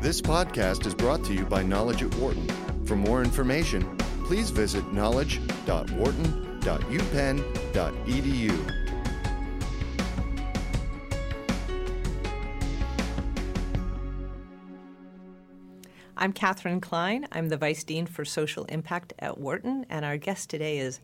This podcast is brought to you by Knowledge at Wharton. For more information, please visit knowledge.wharton.upenn.edu. I'm Katherine Klein. I'm the Vice Dean for Social Impact at Wharton, and our guest today is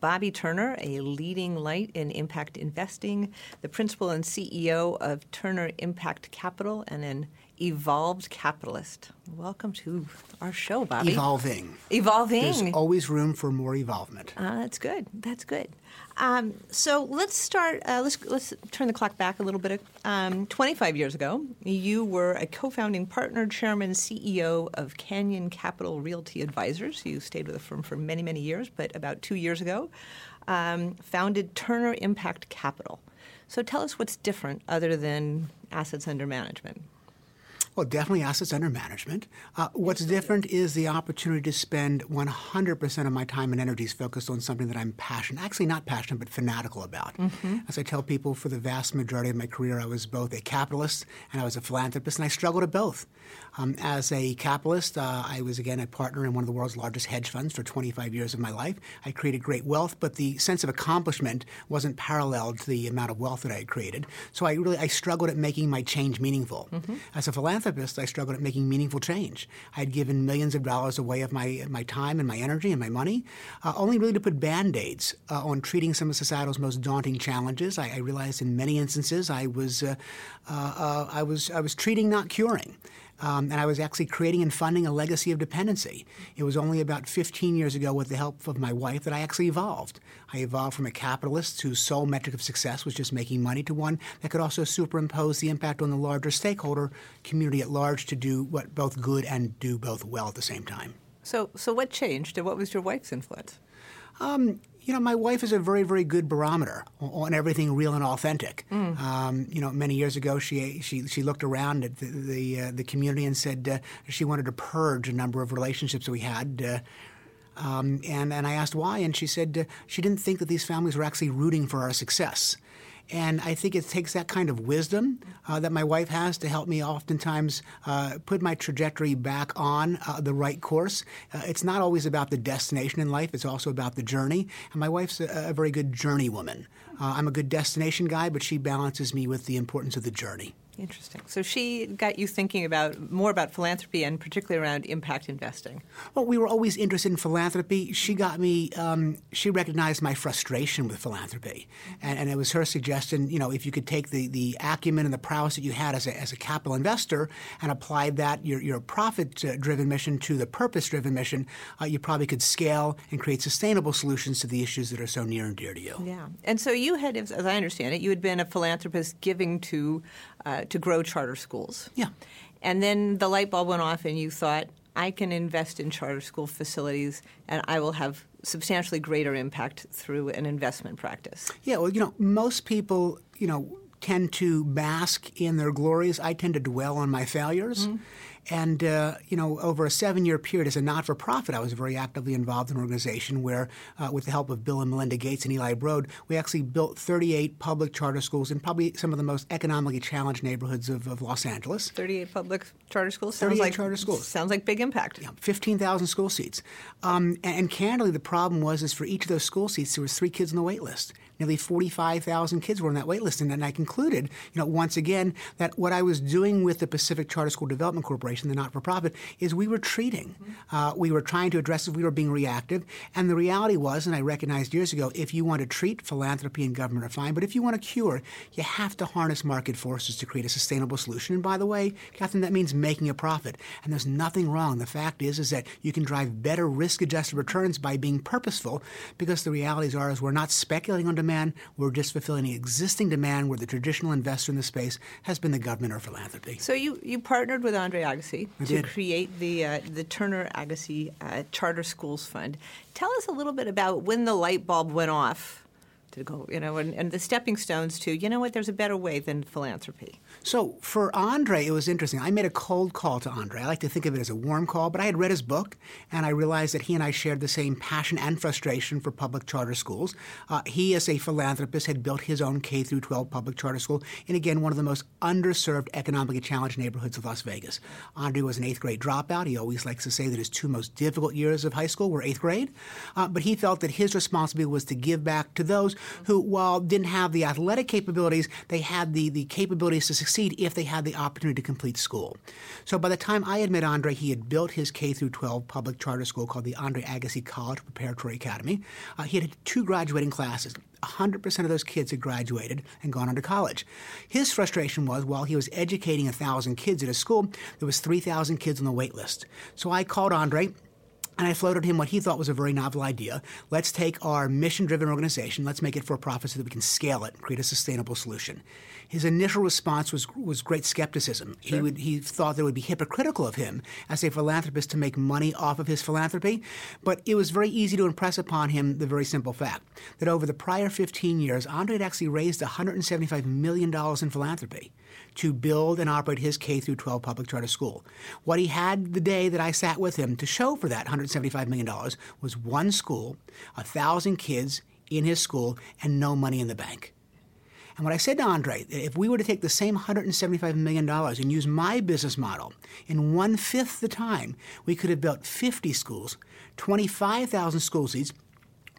Bobby Turner, a leading light in impact investing, the principal and CEO of Turner Impact Capital, and an evolved capitalist. Welcome to our show, Bobby. Evolving. Evolving. There's always room for more evolvement. Uh, that's good. That's good. Um, so let's start. Uh, let's let's turn the clock back a little bit. Um, 25 years ago, you were a co-founding partner, chairman, CEO of Canyon Capital Realty Advisors. You stayed with the firm for many many years, but about two years ago, um, founded Turner Impact Capital. So tell us what's different other than assets under management. Well, definitely assets under management. Uh, what's different is the opportunity to spend 100% of my time and energies focused on something that I'm passionate, actually not passionate, but fanatical about. Mm-hmm. As I tell people, for the vast majority of my career, I was both a capitalist and I was a philanthropist, and I struggled at both. Um, as a capitalist, uh, I was again a partner in one of the world's largest hedge funds for 25 years of my life. I created great wealth, but the sense of accomplishment wasn't parallel to the amount of wealth that I had created. So I really I struggled at making my change meaningful. Mm-hmm. As a philanthropist, philanthropist, I struggled at making meaningful change. I had given millions of dollars away of my, my time and my energy and my money, uh, only really to put band aids uh, on treating some of societal's most daunting challenges. I, I realized in many instances I was, uh, uh, uh I, was, I was treating, not curing. Um, and I was actually creating and funding a legacy of dependency. It was only about 15 years ago, with the help of my wife, that I actually evolved. I evolved from a capitalist whose sole metric of success was just making money to one that could also superimpose the impact on the larger stakeholder community at large to do what both good and do both well at the same time. So, so what changed, and what was your wife's influence? Um, you know, my wife is a very, very good barometer on, everything real and authentic. Mm. Um, you know, many years ago, she she she looked around at the the, uh, the community and said uh, she wanted to purge a number of relationships that we had. Uh, um, and and I asked why, and she said uh, she didn't think that these families were actually rooting for our success. And I think it takes that kind of wisdom uh, that my wife has to help me oftentimes uh, put my trajectory back on uh, the right course. Uh, it's not always about the destination in life, it's also about the journey. And my wife's a, a very good journey woman. Uh, I'm a good destination guy, but she balances me with the importance of the journey. Interesting. So she got you thinking about more about philanthropy and particularly around impact investing. Well, we were always interested in philanthropy. She got me. Um, she recognized my frustration with philanthropy, and, and, it was her suggestion. You know, if you could take the, the acumen and the prowess that you had as a, as a capital investor and apply that your your profit driven mission to the purpose driven mission, uh, you probably could scale and create sustainable solutions to the issues that are so near and dear to you. Yeah, and so you had, as I understand it, you had been a philanthropist giving to uh, to grow charter schools. Yeah. And then the light bulb went off, and you thought, I can invest in charter school facilities, and I will have substantially greater impact through an investment practice. Yeah, well, you know, most people, you know, tend to bask in their glories. I tend to dwell on my failures. Mm-hmm. And, uh, you know, over a seven year period as a not for profit, I was very actively involved in an organization where, uh, with the help of Bill and Melinda Gates and Eli Broad, we actually built 38 public charter schools in probably some of the most economically challenged neighborhoods of, of Los Angeles. 38 public charter schools? Sounds 38 like, charter schools. Sounds like big impact. Yeah, 15,000 school seats. Um, and, and, candidly, the problem was is for each of those school seats, there was three kids on the wait list. Nearly 45,000 kids were on that wait list. And then I concluded, you know, once again, that what I was doing with the Pacific Charter School Development Corporation, the not-for-profit, is we were treating. Mm-hmm. Uh, we were trying to address it. We were being reactive. And the reality was, and I recognized years ago, if you want to treat, philanthropy and government are fine. But if you want to cure, you have to harness market forces to create a sustainable solution. And by the way, Katherine, that means making a profit. And there's nothing wrong. The fact is, is that you can drive better risk-adjusted returns by being purposeful because the realities are is we're not speculating on demand demand. We're just fulfilling the existing demand where the traditional investor in the space has been the government or philanthropy. So you, you partnered with Andre Agassi I to did. create the, uh, the Turner Agassi uh, Charter Schools Fund. Tell us a little bit about when the light bulb went off to go, you know, and, and the stepping stones to, you know what, there's a better way than philanthropy. So for Andre, it was interesting. I made a cold call to Andre. I like to think of it as a warm call, but I had read his book, and I realized that he and I shared the same passion and frustration for public charter schools. Uh, he, as a philanthropist, had built his own K through 12 public charter school in again one of the most underserved, economically challenged neighborhoods of Las Vegas. Andre was an eighth grade dropout. He always likes to say that his two most difficult years of high school were eighth grade, uh, but he felt that his responsibility was to give back to those who, while didn't have the athletic capabilities, they had the, the capabilities to succeed if they had the opportunity to complete school. So by the time I had met Andre, he had built his K through 12 public charter school called the Andre Agassi College Preparatory Academy. Uh, he had two graduating classes. 100% of those kids had graduated and gone on to college. His frustration was while he was educating 1,000 kids at his school, there was 3,000 kids on the wait list. So I called Andre and I floated him what he thought was a very novel idea. Let's take our mission driven organization, let's make it for profit so that we can scale it and create a sustainable solution. His initial response was, was great skepticism. Sure. He, would, he thought that it would be hypocritical of him as a philanthropist to make money off of his philanthropy. But it was very easy to impress upon him the very simple fact that over the prior 15 years, Andre had actually raised $175 million in philanthropy to build and operate his K through 12 public charter school. What he had the day that I sat with him to show for that $175 million was one school, a thousand kids in his school, and no money in the bank. And what I said to Andre, if we were to take the same $175 million and use my business model, in one fifth the time, we could have built 50 schools, 25,000 school seats,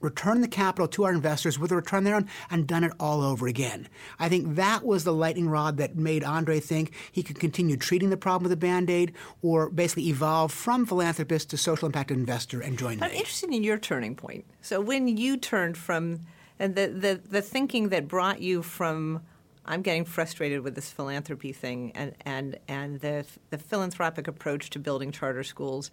return the capital to our investors with a return there and done it all over again. I think that was the lightning rod that made Andre think he could continue treating the problem with a band aid or basically evolve from philanthropist to social impact investor and join me. I'm interested in your turning point. So when you turned from and the, the, the thinking that brought you from I'm getting frustrated with this philanthropy thing and, and, and the, the philanthropic approach to building charter schools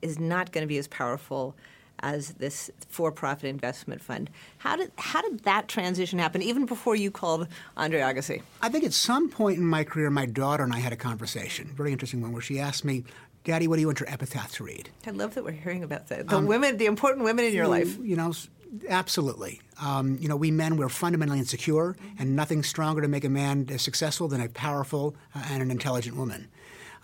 is not going to be as powerful as this for-profit investment fund. How did how did that transition happen? Even before you called Andre Agassi? I think at some point in my career, my daughter and I had a conversation, very interesting one, where she asked me. Daddy, what do you want your epitaph to read? I love that we're hearing about that. The um, women, the important women in your life. You know, absolutely. Um, you know, we men, we're fundamentally insecure, and nothing stronger to make a man successful than a powerful uh, and an intelligent woman.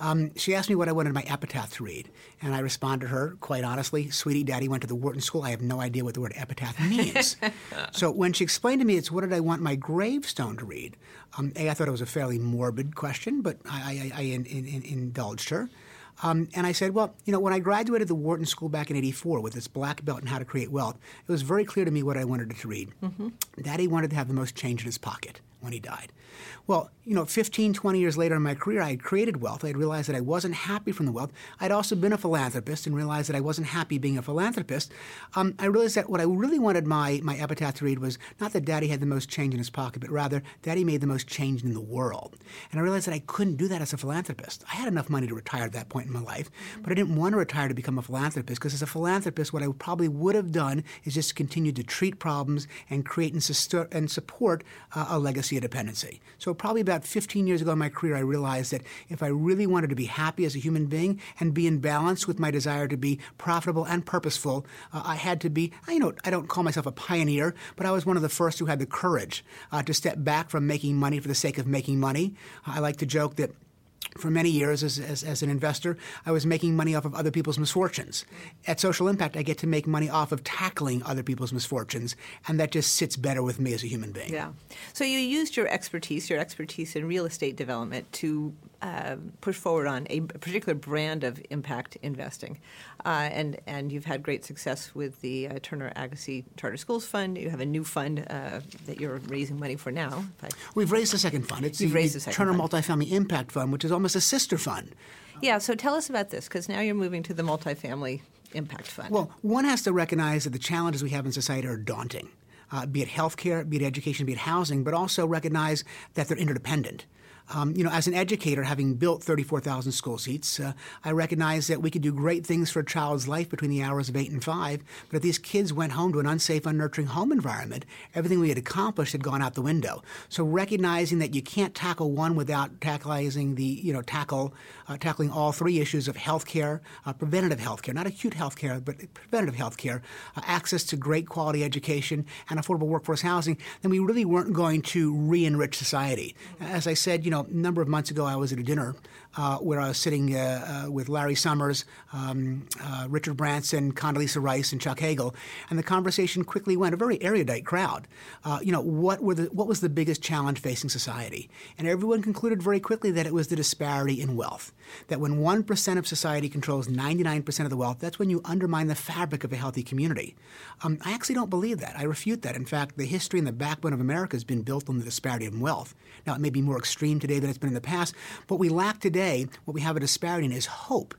Um, she asked me what I wanted my epitaph to read, and I responded to her quite honestly, "Sweetie, Daddy went to the Wharton School. I have no idea what the word epitaph means." so when she explained to me, it's what did I want my gravestone to read? Um, a, I thought it was a fairly morbid question, but I, I, I in, in, indulged her. Um, and I said, well, you know, when I graduated the Wharton School back in 84 with this black belt in how to create wealth, it was very clear to me what I wanted it to read. Mm-hmm. Daddy wanted to have the most change in his pocket when he died. Well, you know, 15, 20 years later in my career, I had created wealth. I had realized that I wasn't happy from the wealth. I'd also been a philanthropist and realized that I wasn't happy being a philanthropist. Um, I realized that what I really wanted my, my epitaph to read was not that Daddy had the most change in his pocket, but rather Daddy made the most change in the world. And I realized that I couldn't do that as a philanthropist. I had enough money to retire at that point in my life, but I didn't want to retire to become a philanthropist because as a philanthropist, what I probably would have done is just continue to treat problems and create and, and support uh, a legacy of dependency. So probably about 15 years ago in my career, I realized that if I really wanted to be happy as a human being and be in balance with my desire to be profitable and purposeful, uh, I had to be, you know, I don't call myself a pioneer, but I was one of the first who had the courage uh, to step back from making money for the sake of making money. I like to joke that for many years as, as, as, an investor, I was making money off of other people's misfortunes. At Social Impact, I get to make money off of tackling other people's misfortunes, and that just sits better with me as a human being. Yeah. So you used your expertise, your expertise in real estate development, to uh, push forward on a particular brand of impact investing, uh, and and you've had great success with the uh, Turner Agassi Charter Schools Fund. You have a new fund uh, that you're raising money for now. We've raised a second fund. It's You've the, raised second Turner fund. Multifamily Impact Fund, which is almost a sister fund. Yeah. So tell us about this, because now you're moving to the multifamily impact fund. Well, one has to recognize that the challenges we have in society are daunting. Uh, be it healthcare, be it education, be it housing, but also recognize that they're interdependent. Um, you know, as an educator, having built 34,000 school seats, uh, I recognize that we could do great things for a child's life between the hours of 8 and 5, but if these kids went home to an unsafe, unnurturing home environment, everything we had accomplished had gone out the window. So recognizing that you can't tackle one without tackling the, you know, tackle, uh, tackling all three issues of healthcare, uh, preventative healthcare, not acute healthcare, but preventative healthcare, uh, access to great quality education, and affordable workforce housing, then we really weren't going to re-enrich society. As I said, you know, a number of months ago, I was at a dinner uh, where I was sitting uh, uh, with Larry Summers, um, uh, Richard Branson, Condoleezza Rice, and Chuck Hagel, and the conversation quickly went a very erudite crowd. Uh, you know, what were the what was the biggest challenge facing society? And everyone concluded very quickly that it was the disparity in wealth. That when one percent of society controls ninety nine percent of the wealth, that's when you undermine the fabric of a healthy community. Um, I actually don't believe that. I refute that. In fact, the history and the backbone of America has been built on the disparity in wealth. Now, it may be more extreme today than it's been in the past, but we lack today what we have a disparity in is hope.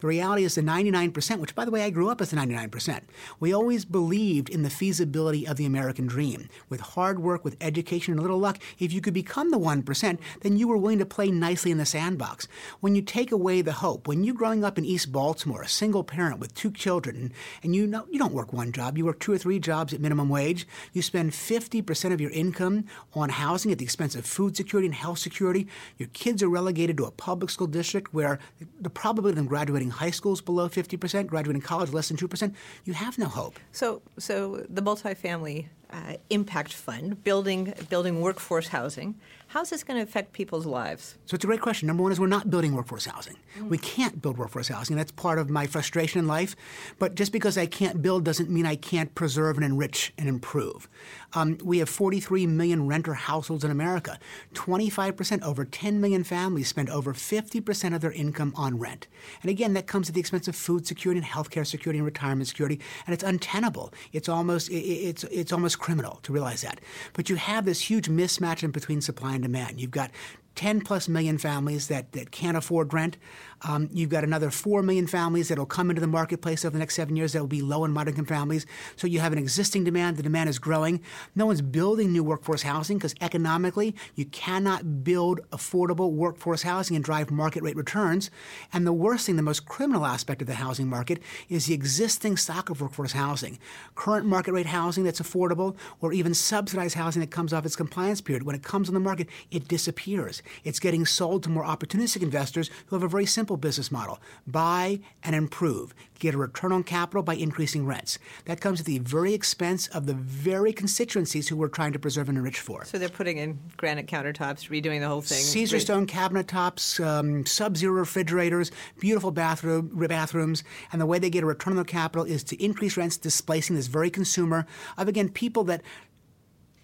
The reality is the 99%, which, by the way, I grew up as the 99%. We always believed in the feasibility of the American dream. With hard work, with education, and a little luck, if you could become the 1%, then you were willing to play nicely in the sandbox. When you take away the hope, when you're growing up in East Baltimore, a single parent with two children, and you know you don't work one job, you work two or three jobs at minimum wage, you spend 50% of your income on housing at the expense of food security and health security, your kids are relegated to a public school district where the probability of them graduating graduating high schools below 50%, graduating college less than 2%, you have no hope. So, so the multifamily uh, impact fund, building, building workforce housing, How's this going to affect people's lives? So it's a great question. Number one is we're not building workforce housing. Mm. We can't build workforce housing. That's part of my frustration in life. But just because I can't build doesn't mean I can't preserve and enrich and improve. Um, we have 43 million renter households in America. 25%, over 10 million families spend over 50% of their income on rent. And again, that comes at the expense of food security and healthcare security and retirement security. And it's untenable. It's almost, it's, it's almost criminal to realize that. But you have this huge mismatch in between supply and You've got 10 plus million families that, that can't afford rent. Um, you've got another 4 million families that will come into the marketplace over the next seven years that will be low and moderate income families. So you have an existing demand. The demand is growing. No one's building new workforce housing because economically you cannot build affordable workforce housing and drive market rate returns. And the worst thing, the most criminal aspect of the housing market is the existing stock of workforce housing. Current market rate housing that's affordable or even subsidized housing that comes off its compliance period. When it comes on the market, it disappears. It's getting sold to more opportunistic investors who have a very simple business model buy and improve, get a return on capital by increasing rents. That comes at the very expense of the very constituencies who we're trying to preserve and enrich for. So they're putting in granite countertops, redoing the whole thing. Caesarstone cabinet tops, um, sub zero refrigerators, beautiful bathroom, bathrooms, and the way they get a return on their capital is to increase rents, displacing this very consumer of, again, people that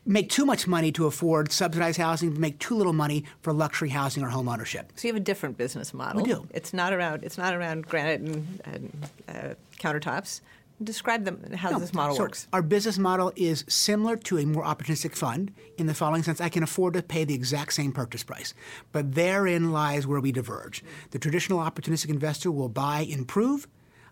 make too much money to afford subsidized housing, make too little money for luxury housing or home ownership. So you have a different business model. We do. It's not around. It's not around granite and, and uh, countertops. Describe them how no, this model so works. Our business model is similar to a more opportunistic fund in the following sense: I can afford to pay the exact same purchase price, but therein lies where we diverge. The traditional opportunistic investor will buy, improve,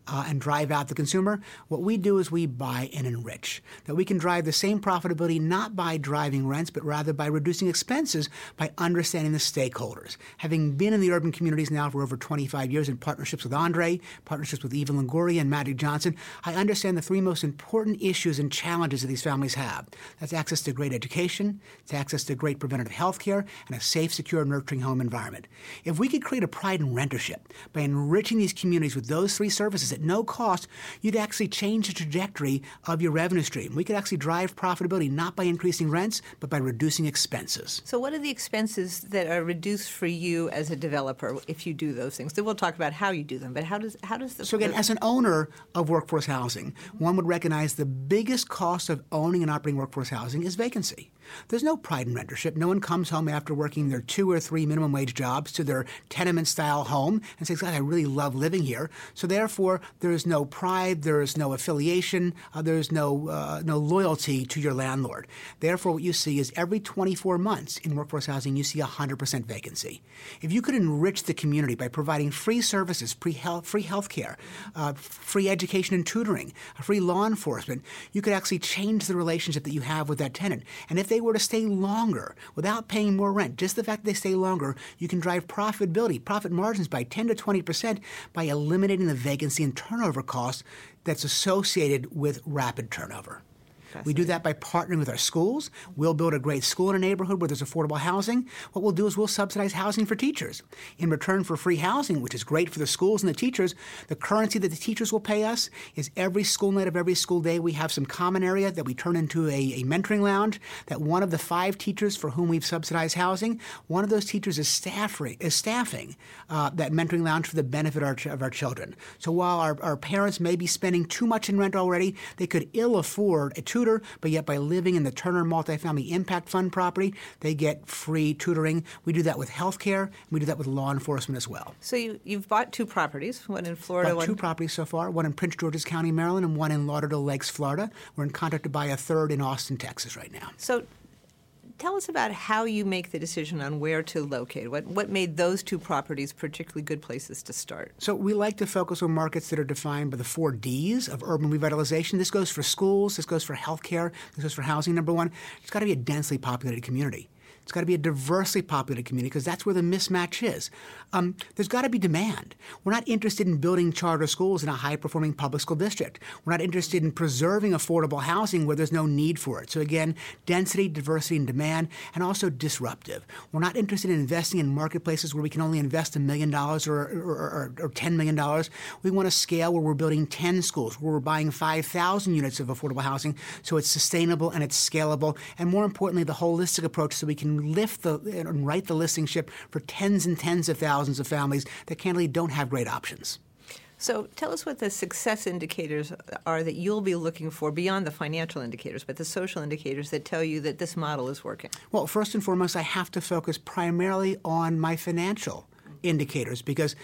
uh, and drive out the consumer. What we do is we buy and enrich. That we can drive the same profitability not by driving rents, but rather by reducing expenses by understanding the stakeholders. Having been in the urban communities now for over 25 years in partnerships with Andre, partnerships with Eva Longoria and Magic Johnson, I understand the three most important issues and challenges that these families have. That's access to great education, it's access to great preventative health care, and a safe, secure, nurturing home environment. If we could create a pride in rentership by enriching these communities with those three services, at no cost, you'd actually change the trajectory of your revenue stream. We could actually drive profitability not by increasing rents, but by reducing expenses. So, what are the expenses that are reduced for you as a developer if you do those things? Then we'll talk about how you do them. But how does how does the so again, as an owner of workforce housing, one would recognize the biggest cost of owning and operating workforce housing is vacancy. There's no pride in rentership. No one comes home after working their two or three minimum wage jobs to their tenement style home and says, God, I really love living here. So therefore, there is no pride, there is no affiliation, uh, there is no, uh, no loyalty to your landlord. Therefore, what you see is every 24 months in workforce housing, you see 100% vacancy. If you could enrich the community by providing free services, free health, care, uh, free education and tutoring, free law enforcement, you could actually change the relationship that you have with that tenant. And if they were to stay longer without paying more rent, just the fact that they stay longer, you can drive profitability, profit margins by 10 to 20 percent by eliminating the vacancy and turnover costs that's associated with rapid turnover. We do that by partnering with our schools. We'll build a great school in a neighborhood where there's affordable housing. What we'll do is we'll subsidize housing for teachers. In return for free housing, which is great for the schools and the teachers, the currency that the teachers will pay us is every school night of every school day, we have some common area that we turn into a, a mentoring lounge that one of the five teachers for whom we've subsidized housing, one of those teachers is, staffing, is staffing uh, that mentoring lounge for the benefit of our, of our children. So while our, our parents may be spending too much in rent already, they could ill afford a tutor tutor, but yet by living in the Turner Multifamily Impact Fund property, they get free tutoring. We do that with healthcare. We do that with law enforcement as well. So you, you've bought two properties, one in Florida. Bought one two properties so far, one in Prince George's County, Maryland, and one in Lauderdale Lakes, Florida. We're in contract to buy a third in Austin, Texas right now. So tell us about how you make the decision on where to locate. What, what made those two properties particularly good places to start? So we like to focus on markets that are defined by the four Ds of urban revitalization. This goes for schools, this goes for healthcare, this goes for housing, number one. It's got to be a densely populated community. It's got to be a diversely populated community because that's where the mismatch is. Um, there's got to be demand. We're not interested in building charter schools in a high performing public school district. We're not interested in preserving affordable housing where there's no need for it. So, again, density, diversity, and demand, and also disruptive. We're not interested in investing in marketplaces where we can only invest a million dollars or, or, or, or $10 million. We want a scale where we're building 10 schools, where we're buying 5,000 units of affordable housing so it's sustainable and it's scalable. And more importantly, the holistic approach so we can lift the and write the listing ship for tens and tens of thousands of families that candidly don't have great options. So tell us what the success indicators are that you'll be looking for beyond the financial indicators, but the social indicators that tell you that this model is working. Well, first and foremost, I have to focus primarily on my financial indicators. Because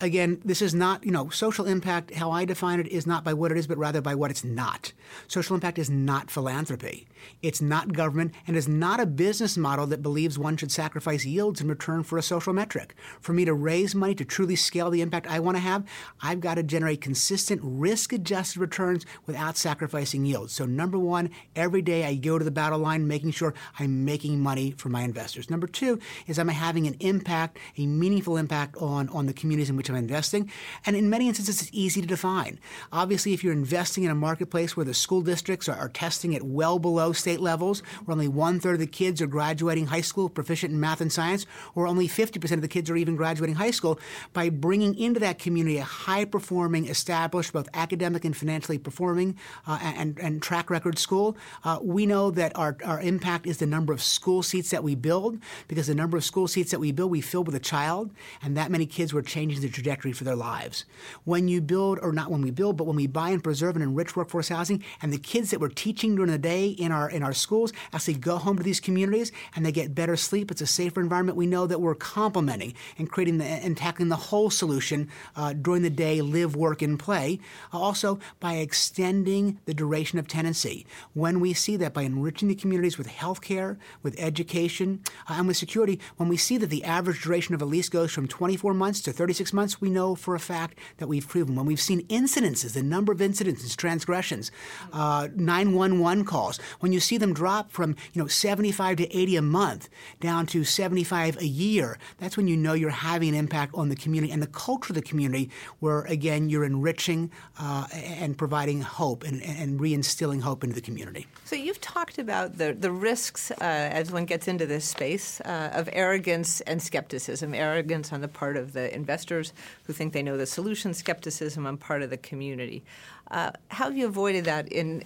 again this is not you know social impact how i define it is not by what it is but rather by what it's not. Social impact is not philanthropy. It's not government and is not a business model that believes one should sacrifice yields in return for a social metric. For me to raise money to truly scale the impact i want to have i've got to generate consistent risk adjusted returns without sacrificing yields. So number one every day i go to the battle line making sure i'm making money for my investors. Number two is i'm having an impact a meaningful impact impact on, on the communities in which I'm investing. And in many instances, it's easy to define. Obviously, if you're investing in a marketplace where the school districts are, are testing at well below state levels, where only one third of the kids are graduating high school proficient in math and science, or only 50% of the kids are even graduating high school, by bringing into that community a high performing, established, both academic and financially performing uh, and, and track record school, uh, we know that our, our impact is the number of school seats that we build, because the number of school seats that we build, we fill with a child and that many kids were changing the trajectory for their lives. When you build, or not when we build, but when we buy and preserve and enrich workforce housing, and the kids that we're teaching during the day in our in our schools actually go home to these communities and they get better sleep, it's a safer environment. We know that we're complementing and creating the, and tackling the whole solution uh, during the day, live, work, and play. Also by extending the duration of tenancy. When we see that by enriching the communities with health care, with education, uh, and with security, when we see that the average duration of a lease goes from 24 months to 36 months, we know for a fact that we've proven. When we've seen incidences, the number of incidences, transgressions, uh, 911 calls, when you see them drop from you know 75 to 80 a month down to 75 a year, that's when you know you're having an impact on the community and the culture of the community, where again you're enriching uh, and providing hope and, and reinstilling hope into the community. So you've talked about the the risks uh, as one gets into this space uh, of arrogance and skepticism, arrogance on the part of the investors who think they know the solution, skepticism on part of the community. Uh, how have you avoided that in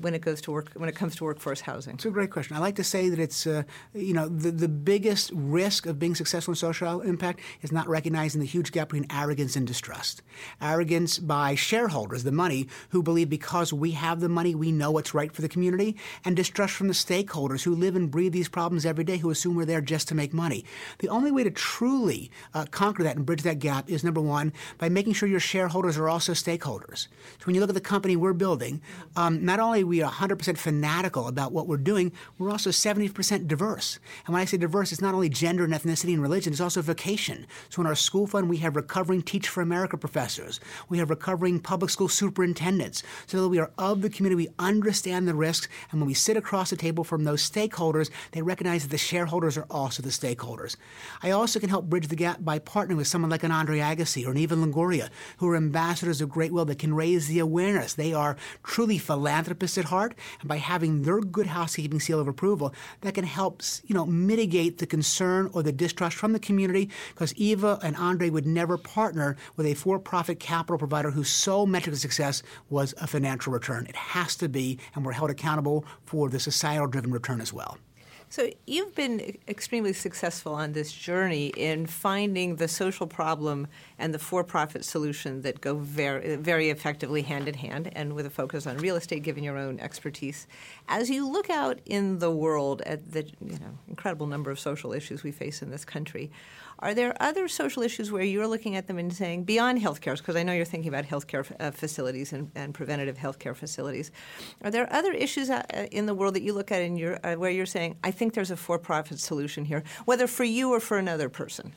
when it goes to work when it comes to workforce housing? It's a great question. I like to say that it's uh, you know the the biggest risk of being successful in social impact is not recognizing the huge gap between arrogance and distrust. Arrogance by shareholders, the money, who believe because we have the money we know what's right for the community, and distrust from the stakeholders who live and breathe these problems every day, who assume we're there just to make money. The only way to truly uh, conquer that and bridge that gap is number one by making sure your shareholders are also stakeholders. So when you look at the company we're building, um, not only are we 100% fanatical about what we're doing, we're also 70% diverse. And when I say diverse, it's not only gender and ethnicity and religion, it's also vocation. So in our school fund, we have recovering Teach for America professors. We have recovering public school superintendents. So that we are of the community, we understand the risks, and when we sit across the table from those stakeholders, they recognize that the shareholders are also the stakeholders. I also can help bridge the gap by partnering with someone like an Andre Agassi or an Eva Longoria, who are ambassadors of great will that can raise the awareness. They are truly philanthropists at heart, and by having their good housekeeping seal of approval, that can help you know mitigate the concern or the distrust from the community. Because Eva and Andre would never partner with a for-profit capital provider whose sole metric of success was a financial return. It has to be, and we're held accountable for the societal-driven return as well. So you've been extremely successful on this journey in finding the social problem and the for-profit solution that go very, very effectively hand in hand, and with a focus on real estate, given your own expertise. As you look out in the world at the you know, incredible number of social issues we face in this country, are there other social issues where you're looking at them and saying, beyond healthcare, because I know you're thinking about healthcare uh, facilities and, and preventative healthcare facilities, are there other issues uh, in the world that you look at in your, uh, where you're saying, I think there's a for profit solution here, whether for you or for another person?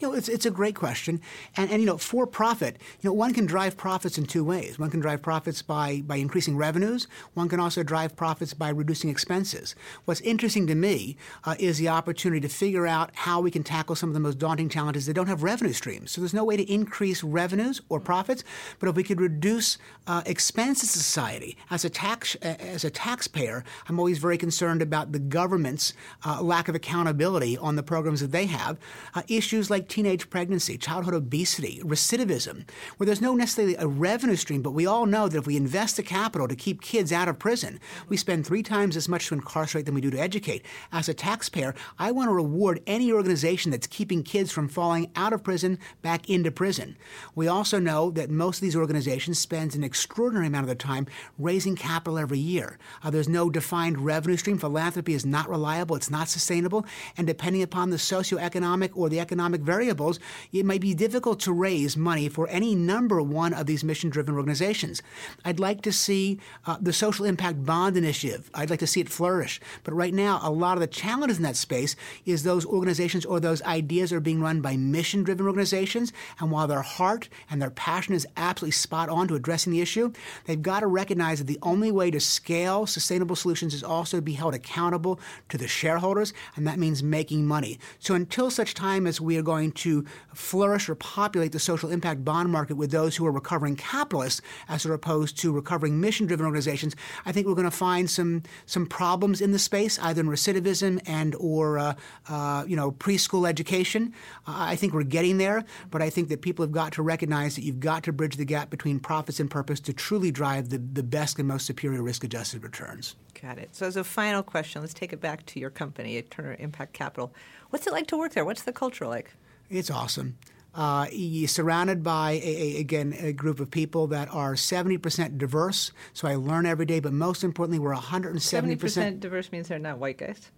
You know, it's, it's a great question. And, and, you know, for profit, you know, one can drive profits in two ways. One can drive profits by, by increasing revenues. One can also drive profits by reducing expenses. What's interesting to me uh, is the opportunity to figure out how we can tackle some of the most daunting challenges that don't have revenue streams. So there's no way to increase revenues or profits, but if we could reduce uh, expenses to society, as a tax as a taxpayer, I'm always very concerned about the government's uh, lack of accountability on the programs that they have. Uh, issues like teenage pregnancy, childhood obesity, recidivism, where there's no necessarily a revenue stream, but we all know that if we invest the capital to keep kids out of prison, we spend three times as much to incarcerate than we do to educate. As a taxpayer, I want to reward any organization that's keeping kids from falling out of prison back into prison. We also know that most of these organizations spend an extraordinary amount of their time raising capital every year. Uh, there's no defined revenue stream. Philanthropy is not reliable, it's not sustainable, and depending upon the socioeconomic or the economic variables, variables, it might be difficult to raise money for any number one of these mission driven organizations. I'd like to see uh, the Social Impact Bond Initiative. I'd like to see it flourish. But right now, a lot of the challenges in that space is those organizations or those ideas are being run by mission driven organizations. And while their heart and their passion is absolutely spot on to addressing the issue, they've got to recognize that the only way to scale sustainable solutions is also to be held accountable to the shareholders, and that means making money. So until such time as we are going going to flourish or populate the social impact bond market with those who are recovering capitalists as opposed to recovering mission driven organizations, I think we're going to find some some problems in the space, either in recidivism and or uh, uh, you know preschool education. Uh, I think we're getting there, but I think that people have got to recognize that you've got to bridge the gap between profits and purpose to truly drive the, the best and most superior risk adjusted returns. Got it. So, as a final question, let's take it back to your company, Turner Impact Capital. What's it like to work there? What's the culture like? It's awesome. Uh, you're surrounded by, a, a, again, a group of people that are 70% diverse. So I learn every day, but most importantly, we're 170%. 70% diverse means they're not white guys?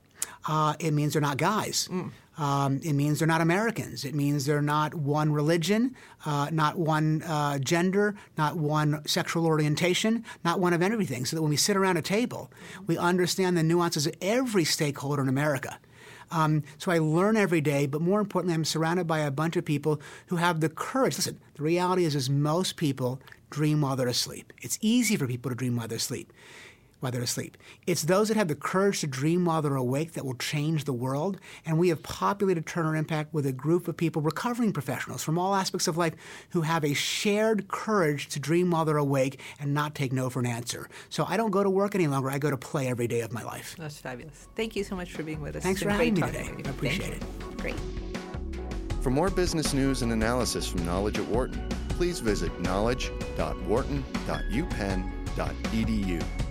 Uh, it means they're not guys. Mm. Um, it means they're not Americans. It means they're not one religion, uh, not one uh, gender, not one sexual orientation, not one of everything. So that when we sit around a table, we understand the nuances of every stakeholder in America. Um, so I learn every day, but more importantly, I'm surrounded by a bunch of people who have the courage. Listen, the reality is, is most people dream while they're asleep. It's easy for people to dream while they're asleep while they're asleep. It's those that have the courage to dream while they're awake that will change the world. And we have populated Turner Impact with a group of people, recovering professionals from all aspects of life, who have a shared courage to dream while they're awake and not take no for an answer. So I don't go to work any longer. I go to play every day of my life. That's fabulous. Thank you so much for being with us. Thanks for having me today. I appreciate it. Great. For more business news and analysis from Knowledge at Wharton, please visit knowledge.wharton.upenn.edu.